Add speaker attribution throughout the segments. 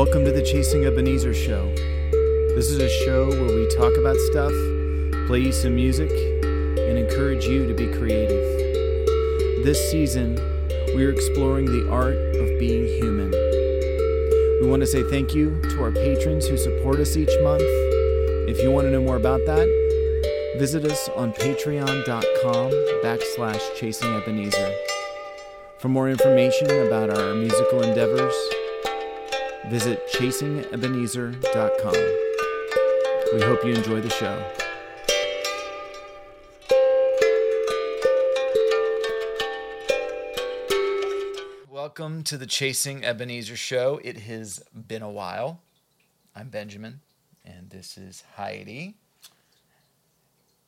Speaker 1: Welcome to the Chasing Ebenezer Show. This is a show where we talk about stuff, play you some music, and encourage you to be creative. This season, we are exploring the art of being human. We want to say thank you to our patrons who support us each month. If you want to know more about that, visit us on patreon.com backslash chasing Ebenezer. For more information about our musical endeavors, visit chasingebenezer.com. We hope you enjoy the show. Welcome to the Chasing Ebenezer show. It has been a while. I'm Benjamin, and this is Heidi.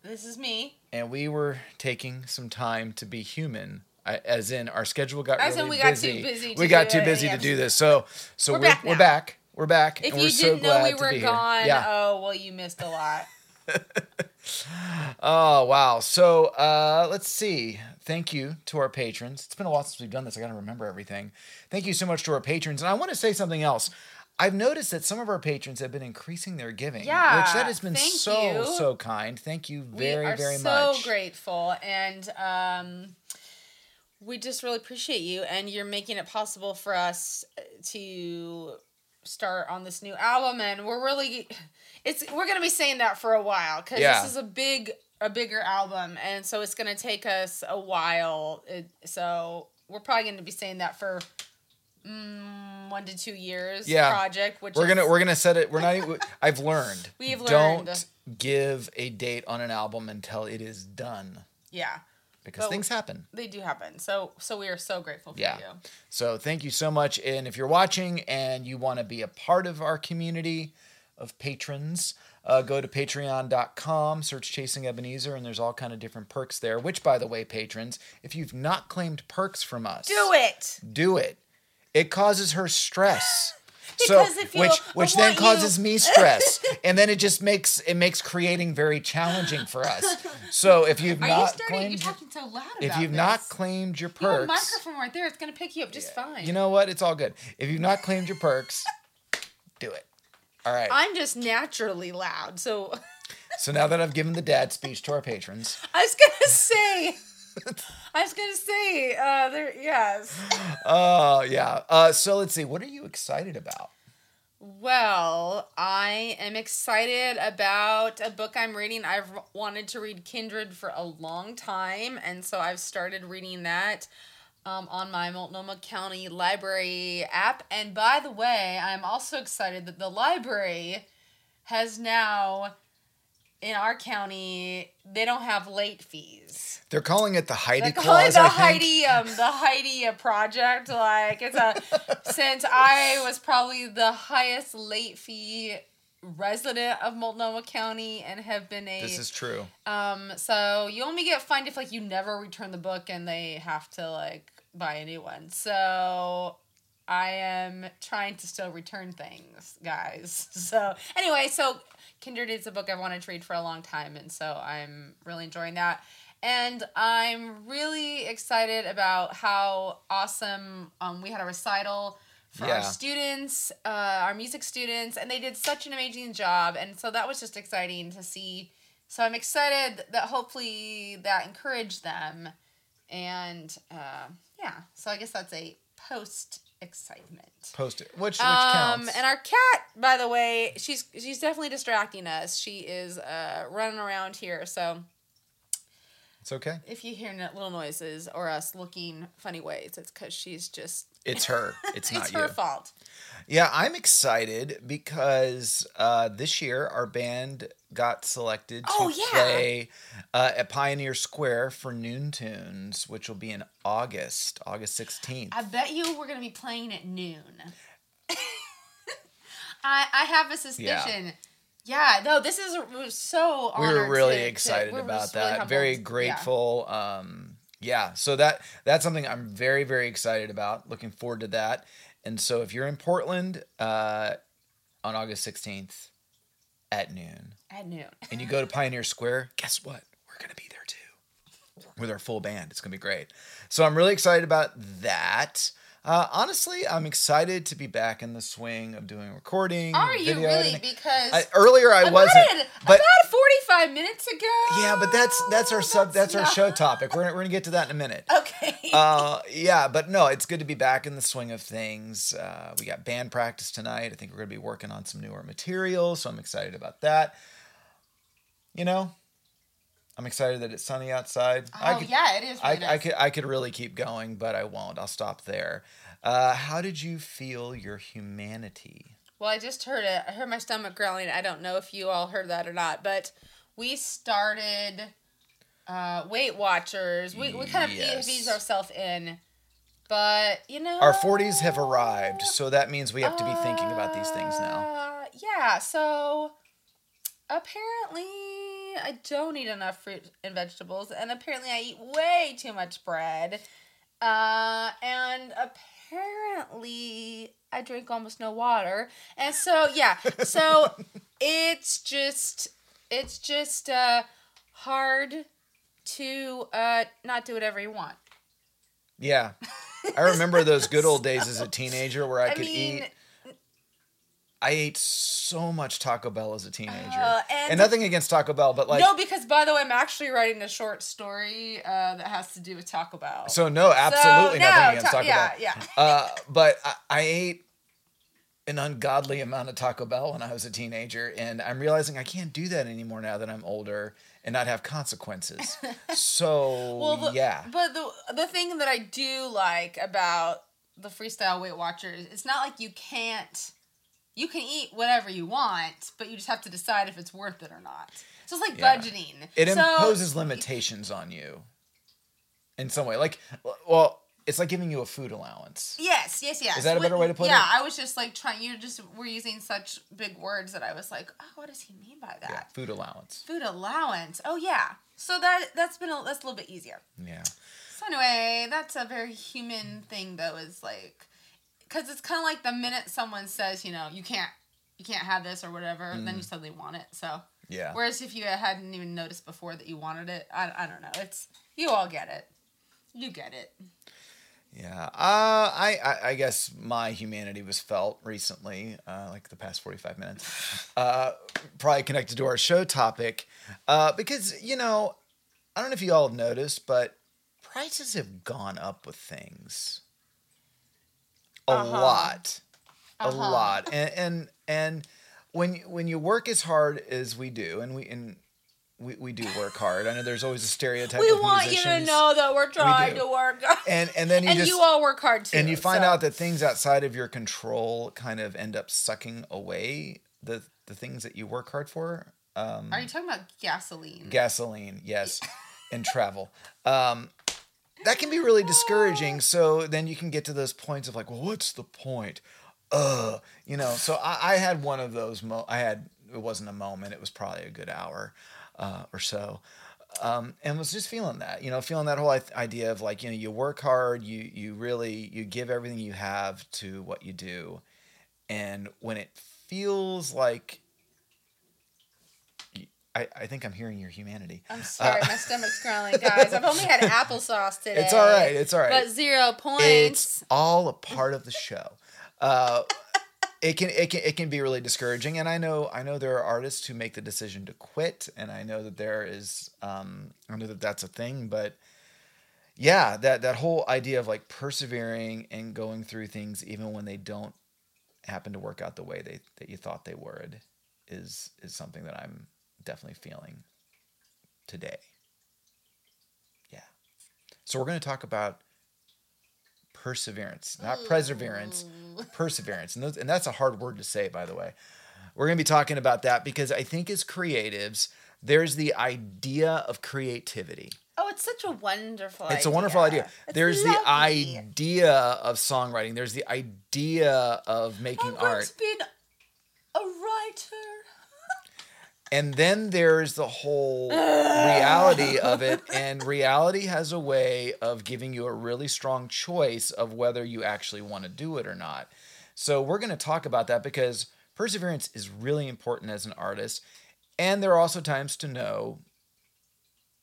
Speaker 2: This is me.
Speaker 1: And we were taking some time to be human I, as in our schedule got
Speaker 2: As in
Speaker 1: really
Speaker 2: we got
Speaker 1: busy.
Speaker 2: too busy to
Speaker 1: we got
Speaker 2: do
Speaker 1: too busy
Speaker 2: yeah.
Speaker 1: to do this. So so
Speaker 2: We're
Speaker 1: we're,
Speaker 2: back
Speaker 1: we're back. We're back.
Speaker 2: If you
Speaker 1: we're so
Speaker 2: didn't know we were gone,
Speaker 1: Yeah.
Speaker 2: oh well, you missed a lot.
Speaker 1: Oh wow. So uh, let's see. Thank you to our patrons. It's been a while since we've done this. I got to remember everything. Thank you so much to our patrons. And I want to say something else. I've noticed that some of our patrons have been increasing their giving,
Speaker 2: Yeah,
Speaker 1: which that has been so
Speaker 2: you.
Speaker 1: so kind. Thank you very very much.
Speaker 2: we are
Speaker 1: very
Speaker 2: so
Speaker 1: much.
Speaker 2: grateful, and um, we just really appreciate you, and you're making it possible for us to start on this new album, and we're really, it's we're gonna be saying that for a while because
Speaker 1: Yeah.
Speaker 2: this is a big a bigger album, and so it's gonna take us a while. It, so we're probably gonna be saying that for. Mm, one to two years
Speaker 1: Yeah.
Speaker 2: project which
Speaker 1: We're
Speaker 2: is,
Speaker 1: gonna we're gonna set it. We're not. Even, I've learned.
Speaker 2: We've learned Don't
Speaker 1: give a date on an album until it is done
Speaker 2: yeah
Speaker 1: because
Speaker 2: But-
Speaker 1: things happen.
Speaker 2: they do happen so so we are so grateful for
Speaker 1: Yeah.
Speaker 2: you
Speaker 1: So thank you so much. And if you're watching and you want to be a part of our community of patrons, uh, go to patreon.com, search Chasing Ebenezer, and there's all kind of different perks there. Which, by the way, patrons, if you've not claimed perks from us,
Speaker 2: do it
Speaker 1: Do it. It causes her stress.
Speaker 2: Because
Speaker 1: so,
Speaker 2: if you-
Speaker 1: which which then causes
Speaker 2: you-
Speaker 1: me stress, and then it just makes it makes creating very challenging for us. So if you've
Speaker 2: Are you
Speaker 1: not
Speaker 2: starting? You're
Speaker 1: claimed,
Speaker 2: talking so loud about
Speaker 1: if you've
Speaker 2: this.
Speaker 1: not claimed your
Speaker 2: you
Speaker 1: perks,
Speaker 2: microphone right there. It's gonna pick you up just fine.
Speaker 1: you know what? It's all good. If you've not claimed your perks, do it. All right.
Speaker 2: I'm just naturally loud, so
Speaker 1: So now that I've given the dad speech to our patrons,
Speaker 2: I was gonna say. I was gonna say, uh, there, yes.
Speaker 1: oh yeah. Uh, so let's see. What are you excited about?
Speaker 2: Well, I am excited about a book I'm reading. I've wanted to read Kindred for a long time, and so I've started reading that um, on my Multnomah County Library app. And by the way, I'm also excited that the library has now, in our county, they don't have late fees.
Speaker 1: They're calling it the Heidi
Speaker 2: They call it
Speaker 1: Clause.
Speaker 2: the
Speaker 1: I think.
Speaker 2: Heidi, um, the Heidi uh, project. Like it's a since I was probably the highest late fee resident of Multnomah County and have been a
Speaker 1: This is true.
Speaker 2: um. So you only get fined if like you never return the book and they have to like buy a new one. So I am trying to still return things, guys. So anyway, so Kindred is a book I've wanted to read for a long time, and so I'm really enjoying that. And I'm really excited about how awesome um, we had a recital for
Speaker 1: Yeah.
Speaker 2: our students, uh, our music students, and they did such an amazing job. And so that was just exciting to see. So I'm excited that hopefully that encouraged them. And uh, yeah, so I guess that's a post excitement.
Speaker 1: Post it. Which which
Speaker 2: Um,
Speaker 1: counts.
Speaker 2: and our cat, by the way, she's she's definitely distracting us. She is uh, running around here, so
Speaker 1: it's okay.
Speaker 2: if you hear little noises or us looking funny ways, it's because she's just
Speaker 1: It's her. It's not you.
Speaker 2: it's
Speaker 1: you.
Speaker 2: her fault.
Speaker 1: Yeah, I'm excited because uh, this year our band got selected to
Speaker 2: Oh, yeah.
Speaker 1: play uh, at Pioneer Square for Noon Tunes, which will be in August, August 16th.
Speaker 2: I bet you we're gonna be playing at noon. I I have a suspicion. Yeah, Yeah, no, this is so
Speaker 1: we were really
Speaker 2: to- to-
Speaker 1: excited about
Speaker 2: really
Speaker 1: that.
Speaker 2: humbled.
Speaker 1: very
Speaker 2: Yeah.
Speaker 1: grateful. Um, yeah, so that that's something I'm very very excited about. Looking forward to that. And so if you're in Portland uh, on August 16th at noon,
Speaker 2: at noon.
Speaker 1: and you go to Pioneer Square, guess what? We're gonna be there too with our full band. It's gonna be great. So I'm really excited about that. Uh, honestly, I'm excited to be back in the swing of doing recording.
Speaker 2: Are you really?
Speaker 1: editing.
Speaker 2: Because
Speaker 1: I, earlier I
Speaker 2: about
Speaker 1: wasn't, but
Speaker 2: about forty-five minutes ago.
Speaker 1: yeah, but that's that's our sub that's, our
Speaker 2: not-
Speaker 1: show topic. We're gonna, we're gonna get to that in a minute.
Speaker 2: Okay.
Speaker 1: Uh, yeah, but no, it's good to be back in the swing of things. Uh, we got band practice tonight. I think we're gonna be working on some newer material, so I'm excited about that. You know, I'm excited that it's sunny outside.
Speaker 2: oh yeah, it is.
Speaker 1: I,
Speaker 2: Really
Speaker 1: I
Speaker 2: nice.
Speaker 1: could I could really keep going, but I won't. I'll stop there. Uh, how did you feel your humanity?
Speaker 2: Well, I just heard it. I heard my stomach growling. I don't know if you all heard that or not, but we started uh, Weight Watchers. We, we kind of
Speaker 1: Yes.
Speaker 2: ease ourselves in, but you know,
Speaker 1: Our 40s have arrived, so that means we have to be thinking about these things now.
Speaker 2: Uh, yeah. So apparently, I don't eat enough fruit and vegetables, and apparently, I eat way too much bread. Uh, and apparently, I drink almost no water, and so yeah. So it's just, it's just uh, hard to uh not do whatever you want.
Speaker 1: Yeah. I remember those good old days as a teenager where I,
Speaker 2: I
Speaker 1: could
Speaker 2: mean,
Speaker 1: eat. I ate so much Taco Bell as a teenager.
Speaker 2: Uh, and-
Speaker 1: and, nothing against Taco Bell, but like.
Speaker 2: no, because by the way, I'm actually writing a short story uh, that has to do with Taco Bell.
Speaker 1: so, no, absolutely
Speaker 2: So,
Speaker 1: nothing
Speaker 2: no,
Speaker 1: against
Speaker 2: ta-
Speaker 1: Taco
Speaker 2: yeah,
Speaker 1: Bell.
Speaker 2: yeah.
Speaker 1: Uh, but I, I ate an ungodly amount of Taco Bell when I was a teenager, and I'm realizing I can't do that anymore now that I'm older and not have consequences. So,
Speaker 2: Well, the,
Speaker 1: yeah.
Speaker 2: But the the thing that I do like about the freestyle Weight Watchers, it's not like you can't. You can eat whatever you want, but you just have to decide if it's worth it or not. So it's like
Speaker 1: Yeah.
Speaker 2: budgeting.
Speaker 1: It
Speaker 2: so,
Speaker 1: imposes limitations on you in some way. Like, well, it's like giving you a food allowance.
Speaker 2: Yes, yes, yes.
Speaker 1: Is that a better way to put
Speaker 2: yeah,
Speaker 1: it?
Speaker 2: Yeah, I was just like trying. You just were using such big words that I was like, oh, what does he mean by that?
Speaker 1: Yeah, food allowance.
Speaker 2: Food allowance. Oh yeah. So that that's been a, that's a little bit easier.
Speaker 1: Yeah.
Speaker 2: So anyway, that's a very human thing though. Is like, because it's kind of like the minute someone says, you know, you can't, you can't have this or whatever, then you suddenly want it. So
Speaker 1: Yeah.
Speaker 2: whereas if you hadn't even noticed before that you wanted it, I, I don't know. It's you all get it. You get it.
Speaker 1: Yeah, uh, I, I I guess my humanity was felt recently, uh, like the past forty five minutes, uh, probably connected to our show topic, uh, because you know, I don't know if you all have noticed, but prices have gone up with things a
Speaker 2: Uh-huh.
Speaker 1: lot, a
Speaker 2: Uh-huh.
Speaker 1: lot, and and and when when you work as hard as we do, and we and we, we do work hard. I know there's always a stereotype.
Speaker 2: we want you to know that we're trying
Speaker 1: do.
Speaker 2: to work.
Speaker 1: and and then you
Speaker 2: and
Speaker 1: just
Speaker 2: you all work hard too.
Speaker 1: and you find
Speaker 2: so-
Speaker 1: out that things outside of your control kind of end up sucking away the the things that you work hard for. Um,
Speaker 2: Are you talking about gasoline?
Speaker 1: gasoline, yes, and travel. Um, that can be really discouraging. So then you can get to those points of like, well, what's the point? Uh, you know. So I, I had one of those. Mo- I had it wasn't a moment. It was probably a good hour uh, or so. Um, and was just feeling that, you know, feeling that whole idea of like, you know, you work hard, you you really you give everything you have to what you do, and when it feels like, I, I think I'm hearing your humanity.
Speaker 2: I'm sorry, my stomach's growling, guys. I've only had applesauce today.
Speaker 1: Uh, It's all right. It's all right.
Speaker 2: But zero points.
Speaker 1: It's all a part of the show. Uh, it can it can it can be really discouraging, and I know I know there are artists who make the decision to quit, and I know that there is um, I know that that's a thing, but yeah, that that whole idea of like persevering and going through things even when they don't happen to work out the way they that you thought they would is is something that I'm definitely feeling today. Yeah. So we're going to talk about perseverance, not mm. perseverance, perseverance. And, those, and that's a hard word to say, by the way. We're going to be talking about that because I think as creatives, there's the idea of creativity.
Speaker 2: oh, it's such a wonderful
Speaker 1: It's a wonderful idea.
Speaker 2: It's
Speaker 1: There's
Speaker 2: lovely.
Speaker 1: the idea of songwriting. There's the idea of making oh,
Speaker 2: I'm going
Speaker 1: art.
Speaker 2: to be a writer.
Speaker 1: And then there's the whole reality of it. And reality has a way of giving you a really strong choice of whether you actually want to do it or not. So we're going to talk about that because perseverance is really important as an artist. And there are also times to know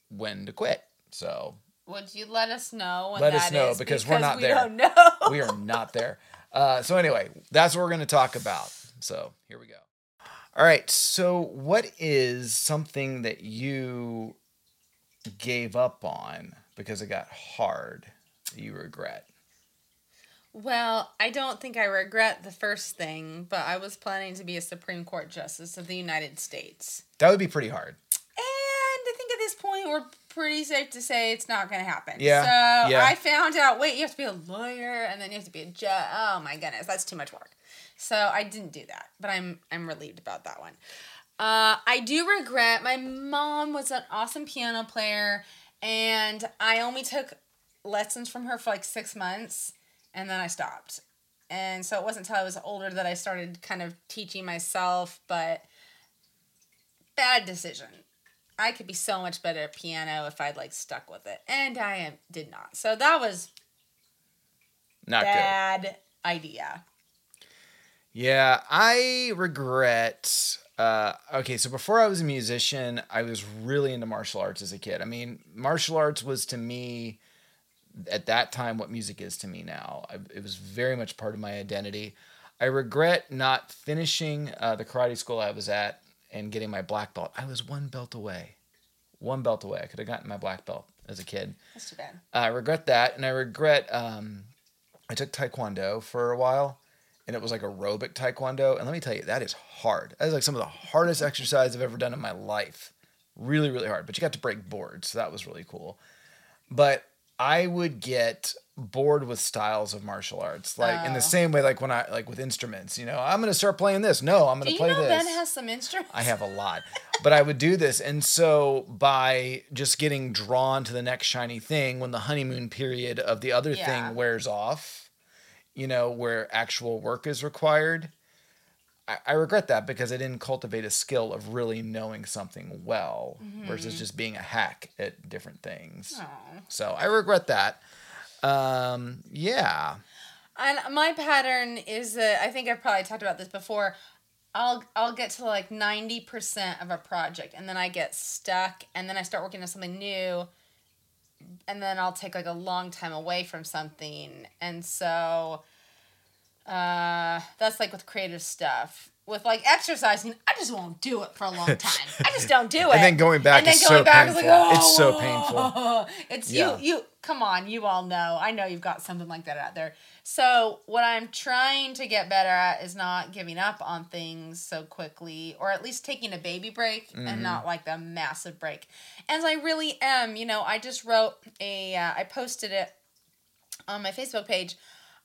Speaker 1: when to quit. So
Speaker 2: Would you let us know when
Speaker 1: Let
Speaker 2: that
Speaker 1: us know
Speaker 2: is?
Speaker 1: because we're not
Speaker 2: we
Speaker 1: there.
Speaker 2: don't know.
Speaker 1: we are not there. Uh, so anyway, that's what we're going to talk about. So here we go. All right. So what is something that you gave up on because it got hard? that You regret.
Speaker 2: Well, I don't think I regret the first thing, but I was planning to be a Supreme Court Justice of the United States.
Speaker 1: That would be pretty hard.
Speaker 2: And I think at this point we're pretty safe to say it's not going to happen.
Speaker 1: Yeah,
Speaker 2: So
Speaker 1: yeah.
Speaker 2: I found out wait, you have to be a lawyer and then you have to be a judge. Oh my goodness, that's too much work. So I didn't do that, but I'm I'm relieved about that one. Uh, I do regret my mom was an awesome piano player, and I only took lessons from her for like six months, and then I stopped. And so it wasn't until I was older that I started kind of teaching myself, but bad decision. I could be so much better at piano if I'd like stuck with it, and I am, did not. So that was
Speaker 1: Not good.
Speaker 2: bad idea.
Speaker 1: Yeah, I regret. Uh, okay, so before I was a musician, I was really into martial arts as a kid. I mean, martial arts was to me at that time what music is to me now. I, it was very much part of my identity. I regret not finishing uh, the karate school I was at and getting my black belt. I was one belt away. One belt away. I could have gotten my black belt as a kid.
Speaker 2: That's too bad.
Speaker 1: I regret that, and I regret. Um, I took taekwondo for a while, and it was like aerobic taekwondo. And let me tell you, that is hard. That is like some of the hardest exercise I've ever done in my life. Really, really hard. But you got to break boards, so that was really cool. But I would get bored with styles of martial arts, like in
Speaker 2: Oh.
Speaker 1: the same way, like when I like with instruments. You know, I'm gonna start playing this. No, I'm gonna play
Speaker 2: know
Speaker 1: this.
Speaker 2: Ben has some instruments?
Speaker 1: I have a lot, but I would do this. And so by just getting drawn to the next shiny thing, when the honeymoon period of the other
Speaker 2: Yeah.
Speaker 1: thing wears off, you know, where actual work is required, I, I regret that because I didn't cultivate a skill of really knowing something well versus just being a hack at different things.
Speaker 2: Aw.
Speaker 1: So I regret that. Um, yeah.
Speaker 2: And my pattern is that I think I've probably talked about this before. I'll I'll get to like ninety percent of a project, and then I get stuck, and then I start working on something new, and then I'll take like a long time away from something, and so uh, that's like with creative stuff. With like exercising, I just won't do it for a long time. I just don't do it.
Speaker 1: And then going back
Speaker 2: and then
Speaker 1: is
Speaker 2: going
Speaker 1: so
Speaker 2: back is like,
Speaker 1: painful.
Speaker 2: oh,
Speaker 1: It's so painful.
Speaker 2: It's
Speaker 1: Yeah.
Speaker 2: you. You come on. You all know. I know you've got something like that out there. So what I'm trying to get better at is not giving up on things so quickly, or at least taking a baby break
Speaker 1: Mm-hmm.
Speaker 2: and not like the massive break. As I really am. You know, I just wrote a. Uh, I posted it on my Facebook page.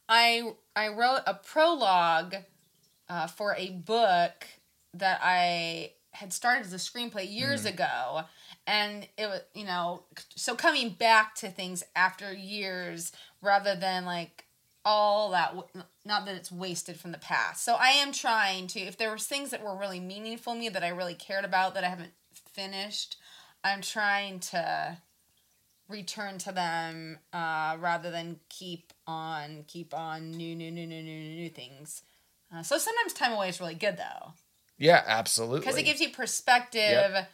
Speaker 2: I I wrote a prologue uh, for a book that I had started as a screenplay years ago, and it was you know so coming back to things after years rather than like all that not that it's wasted from the past. So I am trying to if there was things that were really meaningful to me that I really cared about that I haven't finished, I'm trying to return to them uh, rather than keep on keep on new new new new new new, things. Uh, so sometimes time away is really good though
Speaker 1: Yeah, absolutely.
Speaker 2: because it gives you perspective.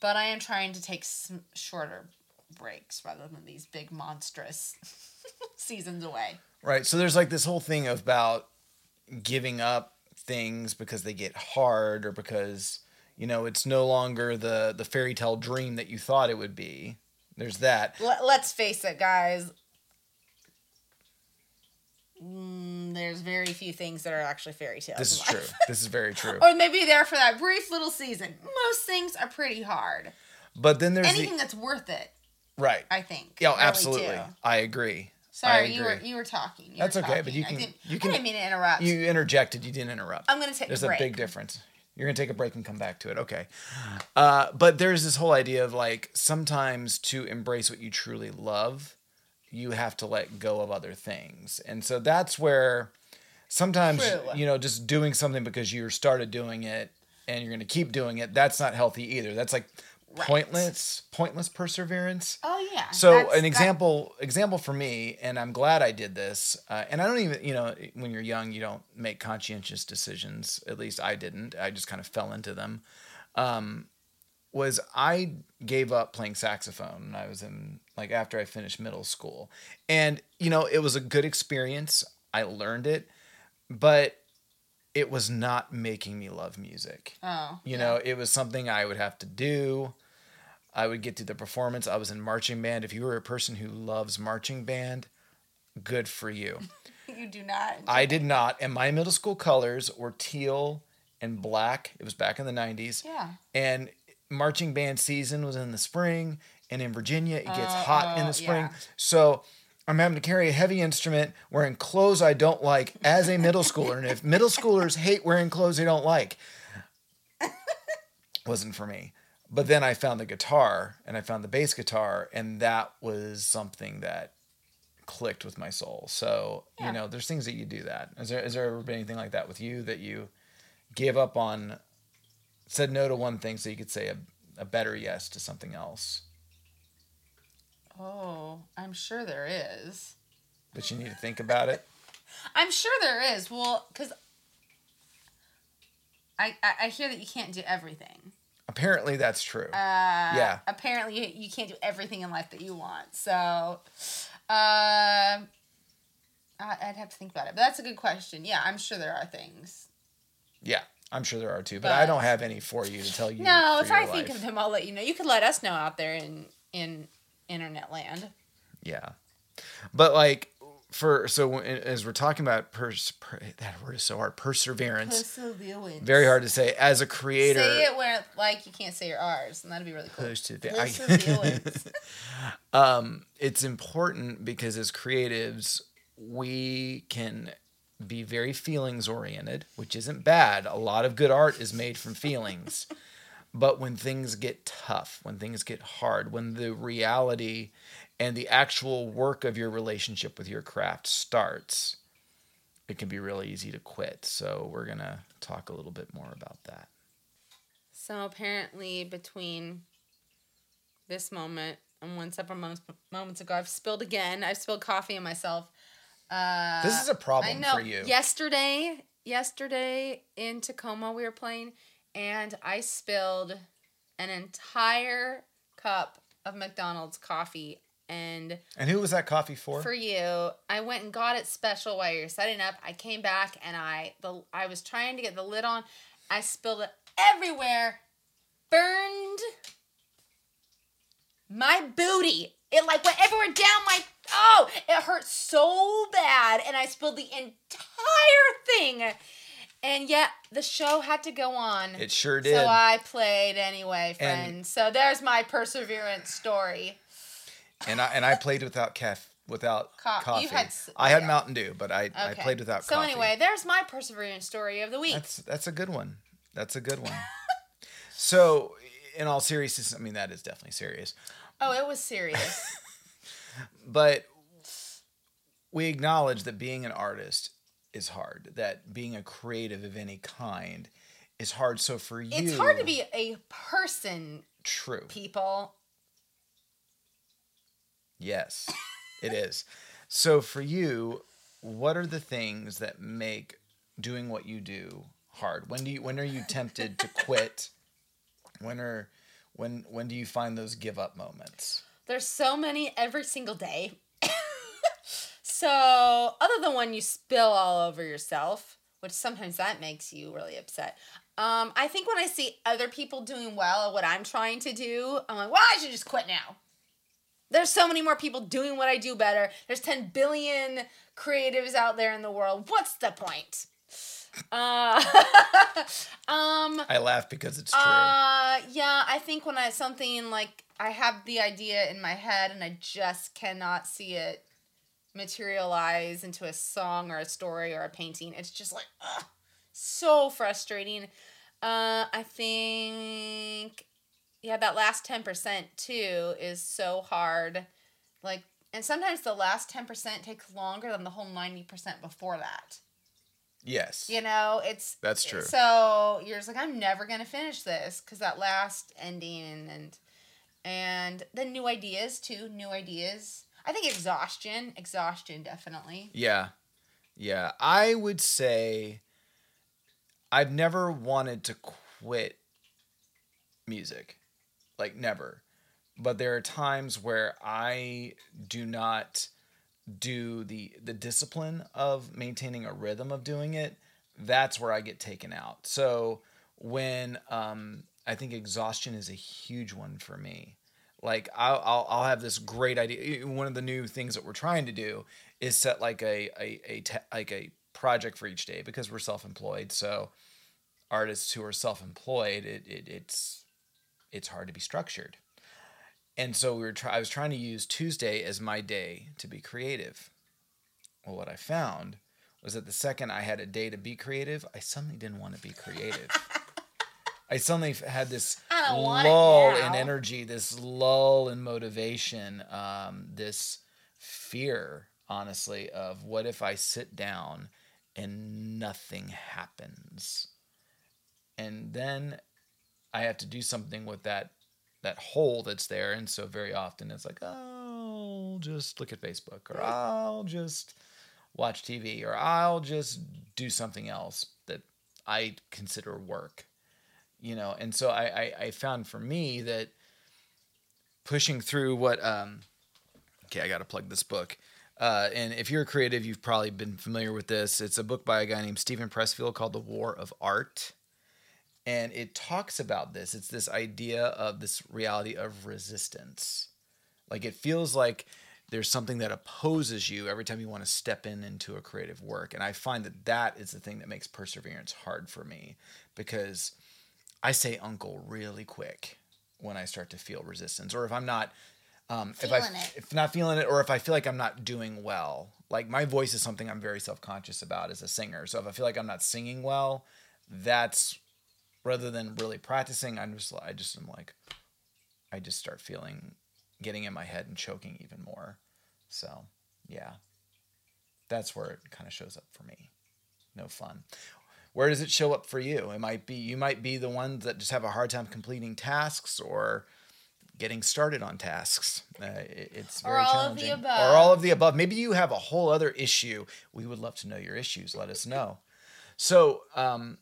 Speaker 2: But I am trying to take some shorter breaks rather than these big monstrous seasons away.
Speaker 1: Right. So there's like this whole thing about giving up things because they get hard or because you know it's no longer the the fairy tale dream that you thought it would be. There's that.
Speaker 2: Let, let's face it, guys. Mm, there's very few things that are actually fairy tales.
Speaker 1: This is true. This is very true.
Speaker 2: or maybe there for that brief little season. Most things are pretty hard.
Speaker 1: But then there's
Speaker 2: Anything
Speaker 1: the
Speaker 2: that's worth it,
Speaker 1: right.
Speaker 2: I think.
Speaker 1: Yeah,
Speaker 2: really
Speaker 1: absolutely.
Speaker 2: do.
Speaker 1: I agree.
Speaker 2: Sorry,
Speaker 1: I
Speaker 2: you were you were talking. You
Speaker 1: That's
Speaker 2: were
Speaker 1: okay, but you
Speaker 2: I
Speaker 1: can-
Speaker 2: didn't,
Speaker 1: you
Speaker 2: I
Speaker 1: can-
Speaker 2: didn't mean to interrupt.
Speaker 1: You interjected. You didn't interrupt.
Speaker 2: I'm gonna take
Speaker 1: There's
Speaker 2: a
Speaker 1: a, big difference. You're gonna take a break and come back to it. Okay. Uh, but there's this whole idea of like sometimes to embrace what you truly love, you have to let go of other things, and so that's where sometimes
Speaker 2: True.
Speaker 1: you know just doing something because you started doing it and you're gonna keep doing it. That's not healthy either. That's like
Speaker 2: Right.
Speaker 1: pointless, pointless perseverance.
Speaker 2: Oh yeah.
Speaker 1: So
Speaker 2: that's-
Speaker 1: an
Speaker 2: that-
Speaker 1: example example for me, and I'm glad I did this. Uh, and I don't even, you know, when you're young, you don't make conscientious decisions. At least I didn't. I just kind of fell into them. Um, was I gave up playing saxophone when I was in like after I finished middle school. And you know, it was a good experience. I learned it, but it was not making me love music.
Speaker 2: Oh.
Speaker 1: You know, it was something I would have to do. I would get to the performance. I was in marching band. If you were a person who loves marching band, good for you.
Speaker 2: You do not.
Speaker 1: I did not. And my middle school colors were teal and black. It was back in the 90s.
Speaker 2: Yeah.
Speaker 1: And marching band season was in the spring. And in Virginia, it gets
Speaker 2: Uh,
Speaker 1: hot in
Speaker 2: oh,
Speaker 1: the spring.
Speaker 2: yeah.
Speaker 1: So I'm having to carry a heavy instrument wearing clothes I don't like as a middle schooler. And if middle schoolers hate wearing clothes they don't like, wasn't for me. But then I found the guitar and I found the bass guitar, and that was something that clicked with my soul. So,
Speaker 2: Yeah.
Speaker 1: you know, there's things that you do that. Is there, has there ever been anything like that with you that you gave up on, said no to one thing so you could say a, a better yes to something else?
Speaker 2: Oh, I'm sure there is.
Speaker 1: But you need to think about it.
Speaker 2: I'm sure there is. Well, because I, I I hear that you can't do everything.
Speaker 1: Apparently, that's true.
Speaker 2: Uh,
Speaker 1: Yeah.
Speaker 2: Apparently, you, you can't do everything in life that you want. So, I, I'd have to think about it. But that's a good question. Yeah, I'm sure there are things.
Speaker 1: yeah, I'm sure there are too, but, I don't have any for you to tell you.
Speaker 2: No, if I think of them, I'll let you know. You could let us know out there in in internet land.
Speaker 1: Yeah. But like for so when, as we're talking about pers, per, that word is so hard perseverance
Speaker 2: Perseverance.
Speaker 1: very hard to say as a creator
Speaker 2: Say it where like you can't say your R's, and that'd be really cool.
Speaker 1: Persever-
Speaker 2: Perseverance.
Speaker 1: um it's important because as creatives we can be very feelings oriented which isn't bad a lot of good art is made from feelings but when things get tough when things get hard when the reality and the actual work of your relationship with your craft starts it can be really easy to quit so we're going to talk a little bit more about that
Speaker 2: So apparently, between this moment and one separate moments, moments ago, I've spilled again. I've spilled coffee on myself. Uh,
Speaker 1: this is a problem for you
Speaker 2: Yesterday, yesterday in Tacoma, we were playing, and I spilled an entire cup of McDonald's coffee. And
Speaker 1: and who was that coffee for
Speaker 2: for you, I went and got it special while you're setting up. I came back and I the I was trying to get the lid on. I spilled it everywhere. Burned my booty. It like went everywhere down my oh, it hurt so bad and I spilled the entire thing. And yet the show had to go on.
Speaker 1: it sure did
Speaker 2: So I played anyway,
Speaker 1: And-
Speaker 2: friends. so there's my perseverance story.
Speaker 1: And I and I played without caf without
Speaker 2: Co- you
Speaker 1: coffee.
Speaker 2: had
Speaker 1: I had
Speaker 2: yeah.
Speaker 1: Mountain Dew, but I, I played without coffee.
Speaker 2: so
Speaker 1: coffee.
Speaker 2: anyway, there's my perseverance story of the week.
Speaker 1: that's that's a good one. That's a good one. so, in all seriousness, I mean that is definitely serious,
Speaker 2: oh, it was serious.
Speaker 1: but we acknowledge that being an artist is hard. That being a creative of any kind is hard. So for you,
Speaker 2: it's hard to be a person,
Speaker 1: true.
Speaker 2: people.
Speaker 1: Yes, it is. So for you, what are the things that make doing what you do hard? When do you when are you tempted to quit? When are when when do you find those give up moments?
Speaker 2: There's so many every single day. so, other than when you spill all over yourself, which sometimes that makes you really upset. Um, I think when I see other people doing well at what I'm trying to do, I'm like, well, I should just quit now. There's so many more people doing what I do better. There's 10 billion creatives out there in the world. What's the point? Uh, um,
Speaker 1: I laugh because it's true.
Speaker 2: uh, yeah, I think when I something like I have the idea in my head and I just cannot see it materialize into a song or a story or a painting. It's just like ugh, so frustrating. Uh, I think yeah, that last ten percent too is so hard. Like, and sometimes the last ten percent takes longer than the whole ninety percent before that.
Speaker 1: yes.
Speaker 2: You know, it's
Speaker 1: That's true.
Speaker 2: So you're just like, I'm never gonna finish this because that last ending and and then new ideas too, new ideas. I think exhaustion, exhaustion definitely.
Speaker 1: Yeah. Yeah. I would say I've never wanted to quit music. Like never. But there are times where I do not do the the discipline of maintaining a rhythm of doing it. That's where I get taken out. So when um, I think exhaustion is a huge one for me. Like I'll, I'll I'll have this great idea. One of the new things that we're trying to do is set like a a, a te- like a project for each day because we're self-employed. So artists who are self-employed, it, it it's it's hard to be structured. And so we were try- I was trying to use Tuesday as my day to be creative. Well, what I found was that the second I had a day to be creative, I suddenly didn't want to be creative. I suddenly had this
Speaker 2: I don't want it
Speaker 1: lull in energy, this lull in motivation, um, this fear, honestly, of what if I sit down and nothing happens, and then I have to do something with that that hole that's there, and so very often it's like, I'll just look at Facebook, or I'll just watch TV, or I'll just do something else that I consider work you know? And so I, I i found for me that pushing through what um okay i gotta plug this book. Uh, and if you're a creative you've probably been familiar with this. It's a book by a guy named Steven Pressfield called the war of art and it talks about this it's this idea of this reality of resistance like it feels like there's something that opposes you every time you want to step in into a creative work and i find that that is the thing that makes perseverance hard for me because I say uncle really quick when I start to feel resistance, or if I'm not, um, if I
Speaker 2: it.
Speaker 1: if not feeling it, or if I feel like I'm not doing well. Like my voice is something I'm very self conscious about as a singer. So if I feel like I'm not singing well, that's rather than really practicing. I'm just I just am like, I just start feeling, getting in my head and choking even more. So yeah, that's where it kind of shows up for me. No fun where does it show up for you it might be you might be the ones that just have a hard time completing tasks or getting started on tasks uh, it- it's
Speaker 2: Or
Speaker 1: very
Speaker 2: all of the
Speaker 1: challenging
Speaker 2: above.
Speaker 1: or all of the above maybe you have a whole other issue we would love to know your issues let us know so um,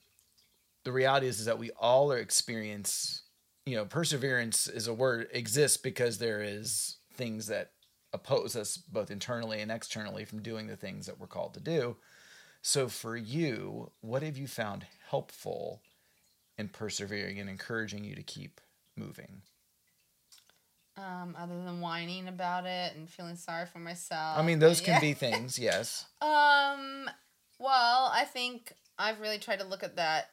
Speaker 1: the reality is, is that we all are experience you know perseverance is a word exists because there is things that oppose us both internally and externally from doing the things that we're called to do so for you, what have you found helpful in persevering and encouraging you to keep moving?
Speaker 2: Um, other than whining about it and feeling sorry for myself.
Speaker 1: I mean, those can
Speaker 2: yeah.
Speaker 1: be things, yes.
Speaker 2: Um, well, I think I've really tried to look at that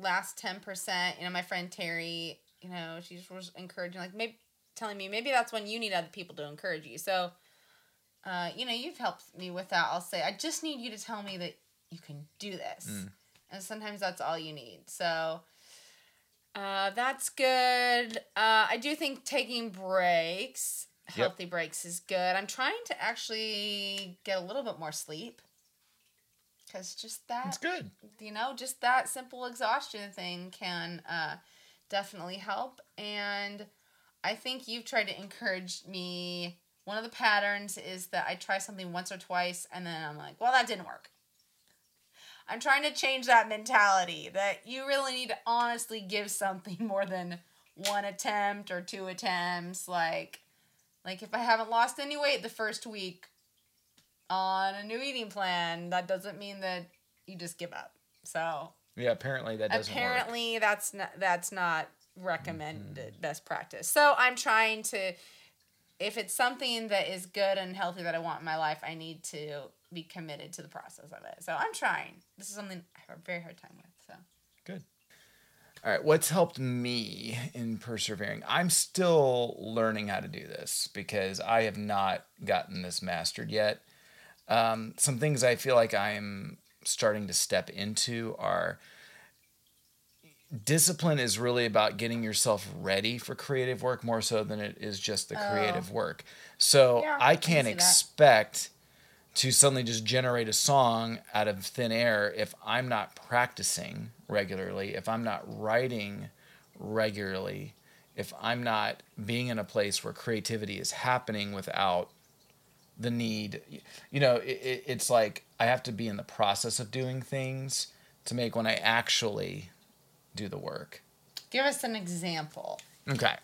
Speaker 2: last ten percent. You know, my friend Terry, you know, she just was encouraging, like maybe telling me maybe that's when you need other people to encourage you. So, uh, you know, you've helped me with that. I'll say I just need you to tell me that you can do this,
Speaker 1: Mm.
Speaker 2: and sometimes that's all you need. So. Uh, that's good. Uh, I do think taking breaks,
Speaker 1: Yep.
Speaker 2: healthy breaks, is good. I'm trying to actually get a little bit more sleep. Because just that,
Speaker 1: It's good.
Speaker 2: you know, just that simple exhaustion thing can uh, definitely help. And I think you've tried to encourage me. One of the patterns is that I try something once or twice and then I'm like, well, that didn't work. I'm trying to change that mentality that you really need to honestly give something more than one attempt or two attempts. Like, like if I haven't lost any weight the first week on a new eating plan, that doesn't mean that you just give up. So
Speaker 1: Yeah, apparently that doesn't work.
Speaker 2: apparently that's not that's not recommended mm-hmm. best practice. So I'm trying to if it's something that is good and healthy that I want in my life, I need to be committed to the process of it. So I'm trying. This is something I have a very hard time with. So
Speaker 1: Good. All right, what's helped me in persevering? I'm still learning how to do this because I have not gotten this mastered yet. Um, some things I feel like I'm starting to step into are discipline is really about getting yourself ready for creative work more so than it is just the creative work. So
Speaker 2: Yeah, I
Speaker 1: I
Speaker 2: can
Speaker 1: can't
Speaker 2: that.
Speaker 1: expect to suddenly just generate a song out of thin air if I'm not practicing regularly, if I'm not writing regularly, if I'm not being in a place where creativity is happening without the need. You know, it, it, it's like I have to be in the process of doing things to make when I actually do the work.
Speaker 2: give us an example.
Speaker 1: Okay.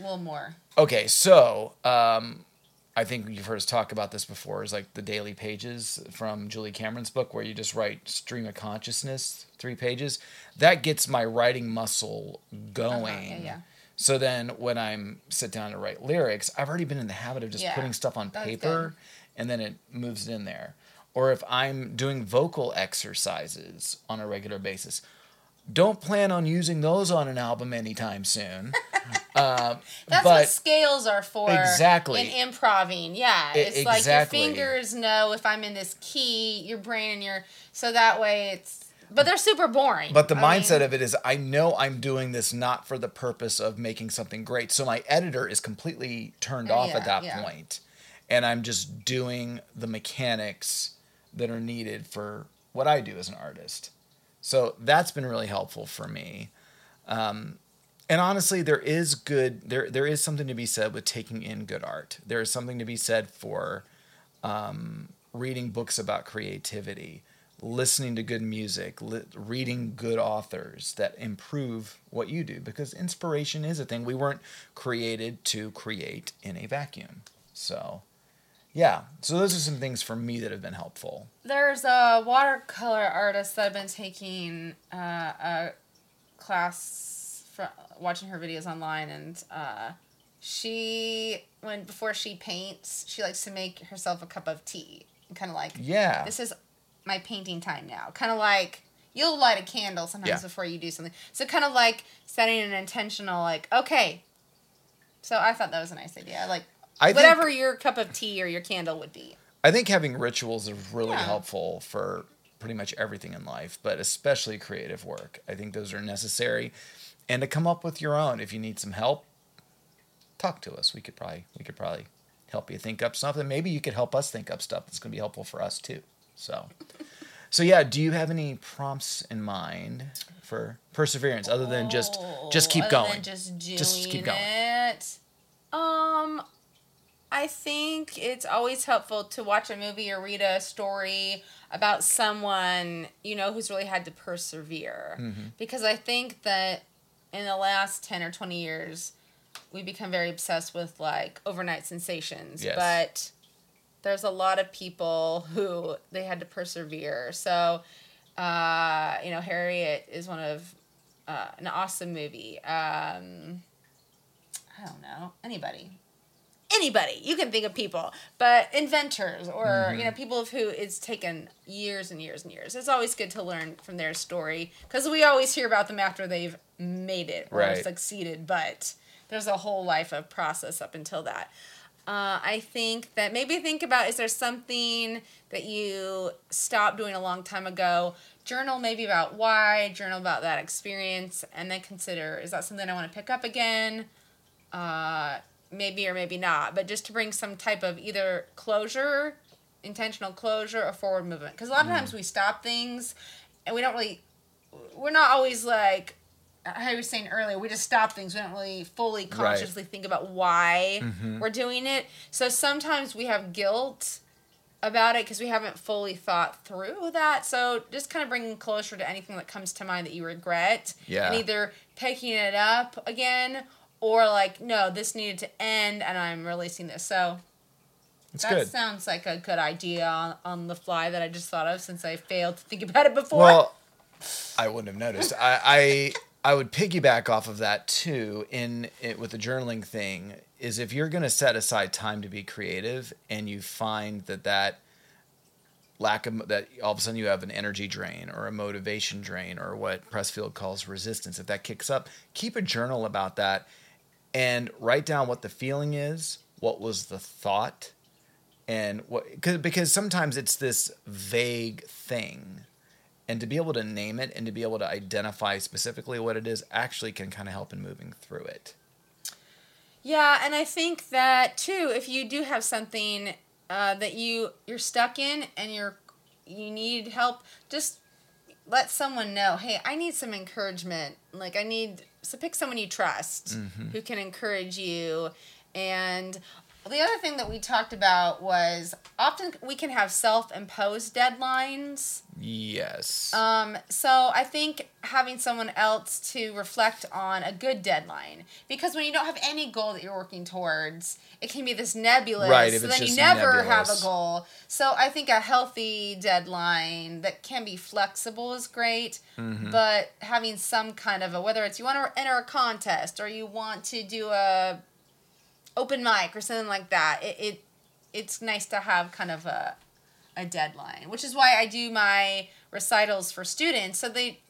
Speaker 2: a little more.
Speaker 1: Okay, so um, I think you've heard us talk about this before. Is like the daily pages from Julie Cameron's book, where you just write stream of consciousness, three pages. That gets my writing muscle going.
Speaker 2: Uh-huh, yeah, yeah.
Speaker 1: So then, when I'm sit down to write lyrics, I've already been in the habit of just
Speaker 2: Yeah,
Speaker 1: putting stuff on paper, and then it moves in there. Or if I'm doing vocal exercises on a regular basis, don't plan on using those on an album anytime soon. um,
Speaker 2: That's
Speaker 1: but
Speaker 2: what scales are for.
Speaker 1: Exactly.
Speaker 2: In improving, yeah, it's like
Speaker 1: exactly.
Speaker 2: your fingers know if I'm in this key, your brain and your so that way it's. But they're super boring.
Speaker 1: But the
Speaker 2: I
Speaker 1: mindset
Speaker 2: mean,
Speaker 1: of it is I know I'm doing this not for the purpose of making something great. So my editor is completely turned off
Speaker 2: Yeah,
Speaker 1: at that
Speaker 2: yeah.
Speaker 1: point. And I'm just doing the mechanics that are needed for what I do as an artist. So that's been really helpful for me. Um, and honestly, there is good there there is something to be said with taking in good art. There is something to be said for um, reading books about creativity, listening to good music, li- reading good authors that improve what you do because inspiration is a thing. We weren't created to create in a vacuum. So, yeah. So those are some things for me that have been helpful.
Speaker 2: There's a watercolor artist that I've been taking uh, a class from watching her videos online, and uh, she when before she paints, she likes to make herself a cup of tea, and kind of like
Speaker 1: Yeah.
Speaker 2: this is my painting time now. Kind of like you'll light a candle sometimes
Speaker 1: Yeah.
Speaker 2: before you do something. So kind of like setting an intentional like okay. So I thought that was a nice idea. Like
Speaker 1: I think-
Speaker 2: whatever your cup of tea or your candle would be.
Speaker 1: I think having rituals is really
Speaker 2: Yeah.
Speaker 1: helpful for pretty much everything in life, but especially creative work. I think those are necessary. And to come up with your own, if you need some help, talk to us. We could probably we could probably help you think up something. Maybe you could help us think up stuff that's going to be helpful for us too. So, so yeah. Do you have any prompts in mind for perseverance other than just just keep
Speaker 2: Oh, other
Speaker 1: going?
Speaker 2: Just
Speaker 1: Just keep going.
Speaker 2: it. Um, I think it's always helpful to watch a movie or read a story about someone you know who's really had to persevere,
Speaker 1: Mm-hmm.
Speaker 2: because I think that in the last ten or twenty years, we become very obsessed with like overnight sensations,
Speaker 1: Yes.
Speaker 2: but there's a lot of people who they had to persevere. So, uh, you know, Harriet is one of uh, an awesome movie. Um, I don't know anybody, anybody you can think of people, but inventors or you know people of who it's taken years and years and years. It's always good to learn from their story because we always hear about them after they've made it or
Speaker 1: Right.
Speaker 2: succeeded, but there's a whole life of process up until that. Uh, I think that maybe think about is there something that you stopped doing a long time ago? Journal maybe about why, journal about that experience, and then consider is that something I want to pick up again? Uh, maybe or maybe not, but just to bring some type of either closure, intentional closure, or forward movement. Because a lot of times we stop things and we don't really, we're not always like, how was saying earlier, we just stop things. We don't really fully consciously think about why mm-hmm. we're doing it. So sometimes we have guilt about it because we haven't fully thought through that. So just kind of bringing closure to anything that comes to mind that you regret.
Speaker 1: Yeah.
Speaker 2: And either picking it up again or like, no, this needed to end and I'm releasing this. So
Speaker 1: It's
Speaker 2: that
Speaker 1: good.
Speaker 2: sounds like a good idea on, on the fly that I just thought of since I failed to think about it before.
Speaker 1: Well, I wouldn't have noticed. I, I I would piggyback off of that too. In it with the journaling thing, is if you're going to set aside time to be creative, and you find that that lack of that all of a sudden you have an energy drain or a motivation drain or what Pressfield calls resistance. If that kicks up, keep a journal about that and write down what the feeling is, what was the thought, and what cause, because sometimes it's this vague thing and to be able to name it and to be able to identify specifically what it is actually can kind of help in moving through it
Speaker 2: Yeah, and I think that too, if you do have something uh, that you you're stuck in and you're you need help, just let someone know. Hey, I need some encouragement. Like I need so pick someone you trust who can encourage you. And the other thing that we talked about was often we can have self-imposed deadlines.
Speaker 1: Yes.
Speaker 2: Um, so I think having someone else to reflect on a good deadline, because when you don't have any goal that you're working towards, it can be this nebulous.
Speaker 1: Right,
Speaker 2: So then you never have a goal. So I think a healthy deadline that can be flexible is great.
Speaker 1: Mm-hmm.
Speaker 2: But having some kind of a whether it's you want to enter a contest or you want to do a open mic or something like that, it, it it's nice to have kind of a a deadline, which is why I do my recitals for students so they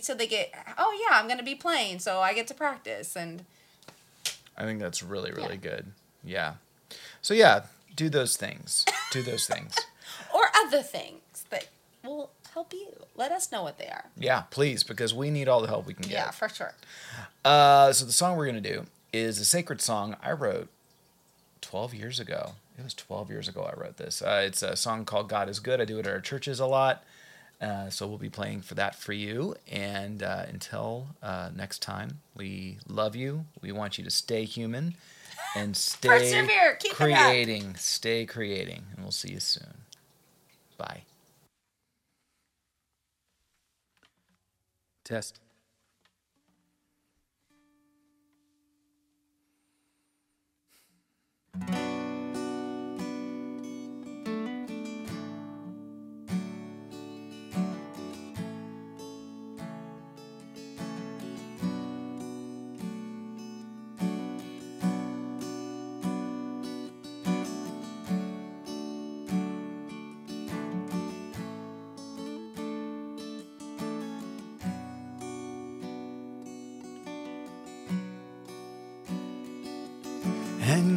Speaker 2: so they get oh yeah I'm gonna be playing so I get to practice and
Speaker 1: I think that's really, really
Speaker 2: Yeah.
Speaker 1: good. Yeah. So yeah, do those things. Do those things.
Speaker 2: or other things that will help you. Let us know what they are.
Speaker 1: Yeah, please, because we need all the help we can get.
Speaker 2: Yeah, for sure.
Speaker 1: Uh, so the song we're gonna do is a sacred song I wrote 12 years ago. It was 12 years ago I wrote this. Uh, it's a song called "God Is Good." I do it at our churches a lot, uh, so we'll be playing for that for you. And uh, until uh, next time, we love you. We want you to stay human and stay
Speaker 2: Persevere. Keep
Speaker 1: creating. Stay creating, and we'll see you soon. Bye. Test. And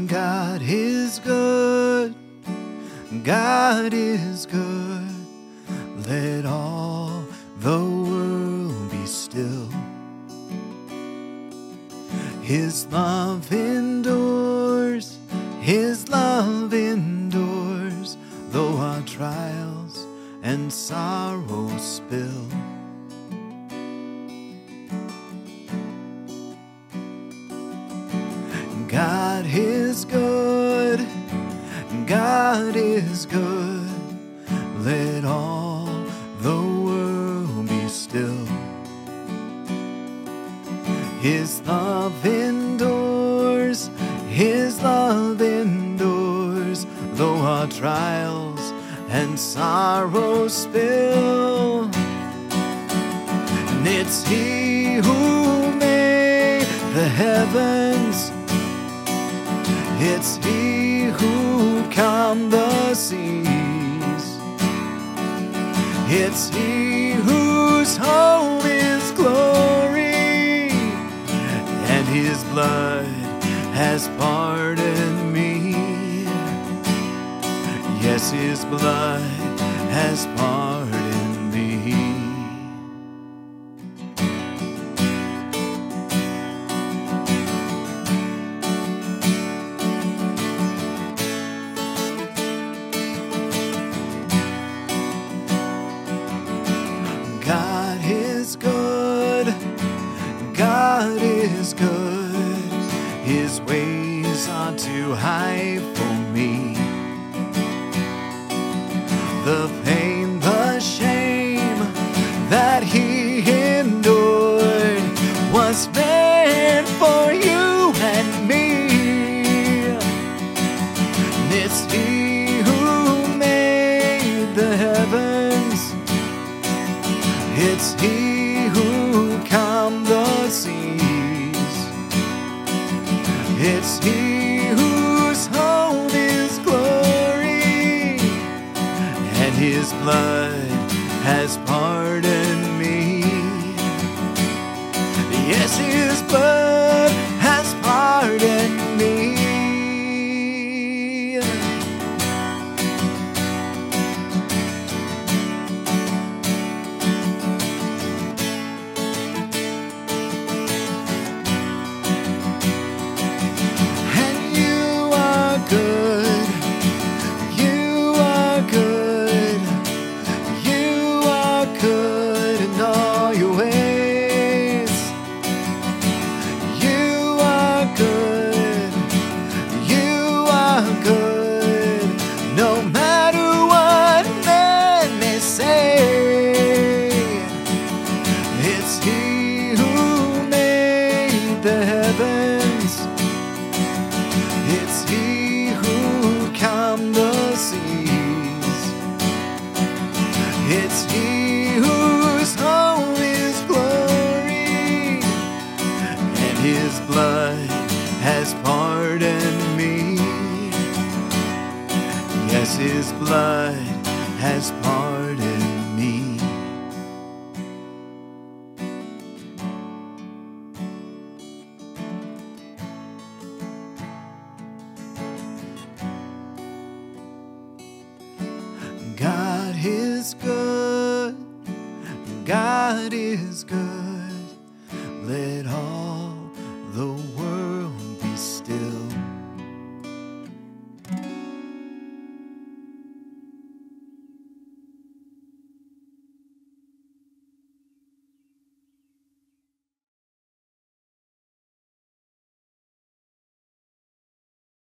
Speaker 1: God is good. God is good. It's He who made the heavens. It's He who calmed the seas. It's He whose home is glory, and His blood has pardoned me. Yes, His blood has pardoned